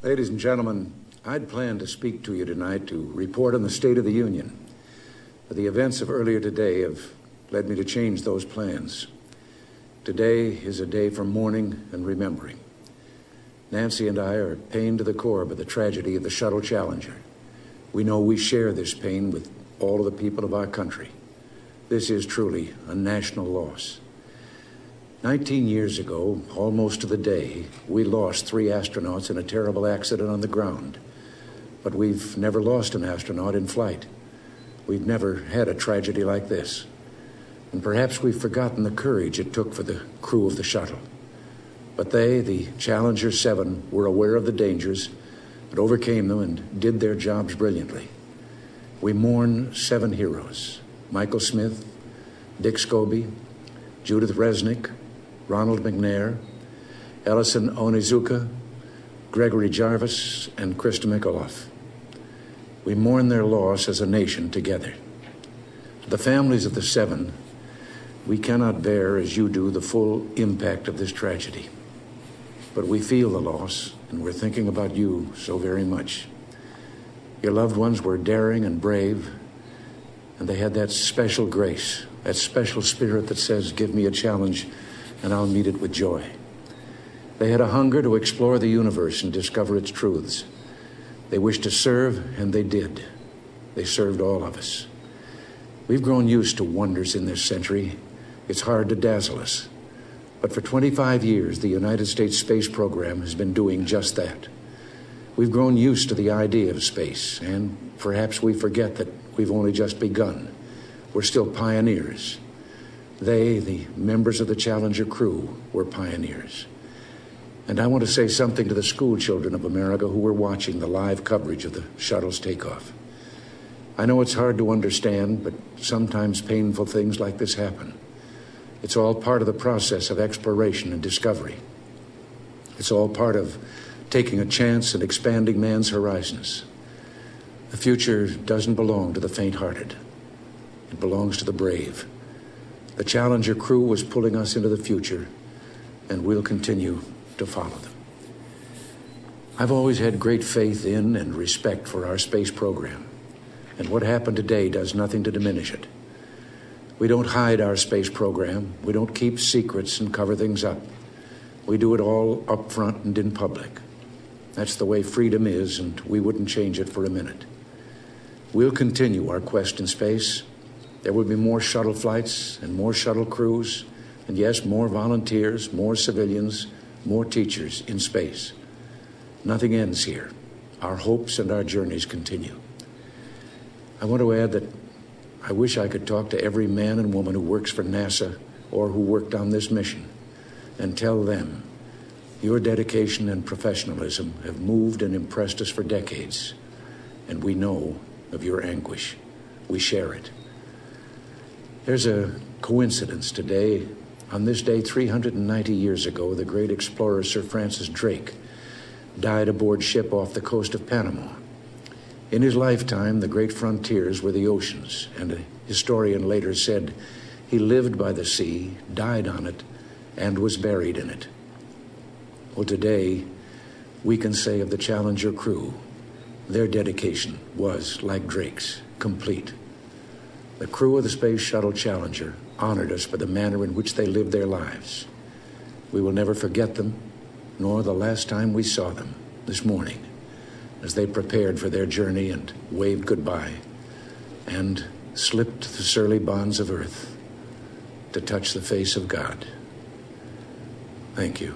Ladies and gentlemen, I'd planned to speak to you tonight to report on the State of the Union. But the events of earlier today have led me to change those plans. Today is a day for mourning and remembering. Nancy and I are pained to the core by the tragedy of the Shuttle Challenger. We know we share this pain with all of the people of our country. This is truly a national loss. 19 years ago, almost to the day, we lost three astronauts in a terrible accident on the ground. But we've never lost an astronaut in flight. We've never had a tragedy like this. And perhaps we've forgotten the courage it took for the crew of the shuttle. But they, the Challenger 7, were aware of the dangers, but overcame them and did their jobs brilliantly. We mourn seven heroes Michael Smith, Dick Scobee, Judith Resnik, Ronald McNair, Ellison Onizuka, Gregory Jarvis, and Christa McAuliffe. We mourn their loss as a nation together. The families of the seven, we cannot bear, as you do, the full impact of this tragedy. But we feel the loss, and we're thinking about you so very much. Your loved ones were daring and brave, and they had that special grace, that special spirit that says, Give me a challenge and I'll meet it with joy. They had a hunger to explore the universe and discover its truths. They wished to serve, and they did. They served all of us. We've grown used to wonders in this century. It's hard to dazzle us. But for 25 years, the United States space program has been doing just that. We've grown used to the idea of space, and perhaps we forget that we've only just begun. We're still pioneers. They, the members of the Challenger crew, were pioneers. And I want to say something to the school children of America who were watching the live coverage of the shuttle's takeoff. I know it's hard to understand, but sometimes painful things like this happen. It's all part of the process of exploration and discovery. It's all part of taking a chance and expanding man's horizons. The future doesn't belong to the faint hearted, it belongs to the brave. The Challenger crew was pulling us into the future, and we'll continue to follow them. I've always had great faith in and respect for our space program, and what happened today does nothing to diminish it. We don't hide our space program, we don't keep secrets and cover things up. We do it all up front and in public. That's the way freedom is, and we wouldn't change it for a minute. We'll continue our quest in space there will be more shuttle flights and more shuttle crews, and yes, more volunteers, more civilians, more teachers in space. Nothing ends here. Our hopes and our journeys continue. I want to add that I wish I could talk to every man and woman who works for NASA or who worked on this mission and tell them your dedication and professionalism have moved and impressed us for decades, and we know of your anguish. We share it. There's a coincidence today. On this day, 390 years ago, the great explorer Sir Francis Drake died aboard ship off the coast of Panama. In his lifetime, the great frontiers were the oceans, and a historian later said he lived by the sea, died on it, and was buried in it. Well, today, we can say of the Challenger crew, their dedication was, like Drake's, complete. The crew of the Space Shuttle Challenger honored us for the manner in which they lived their lives. We will never forget them, nor the last time we saw them this morning as they prepared for their journey and waved goodbye and slipped the surly bonds of earth to touch the face of God. Thank you.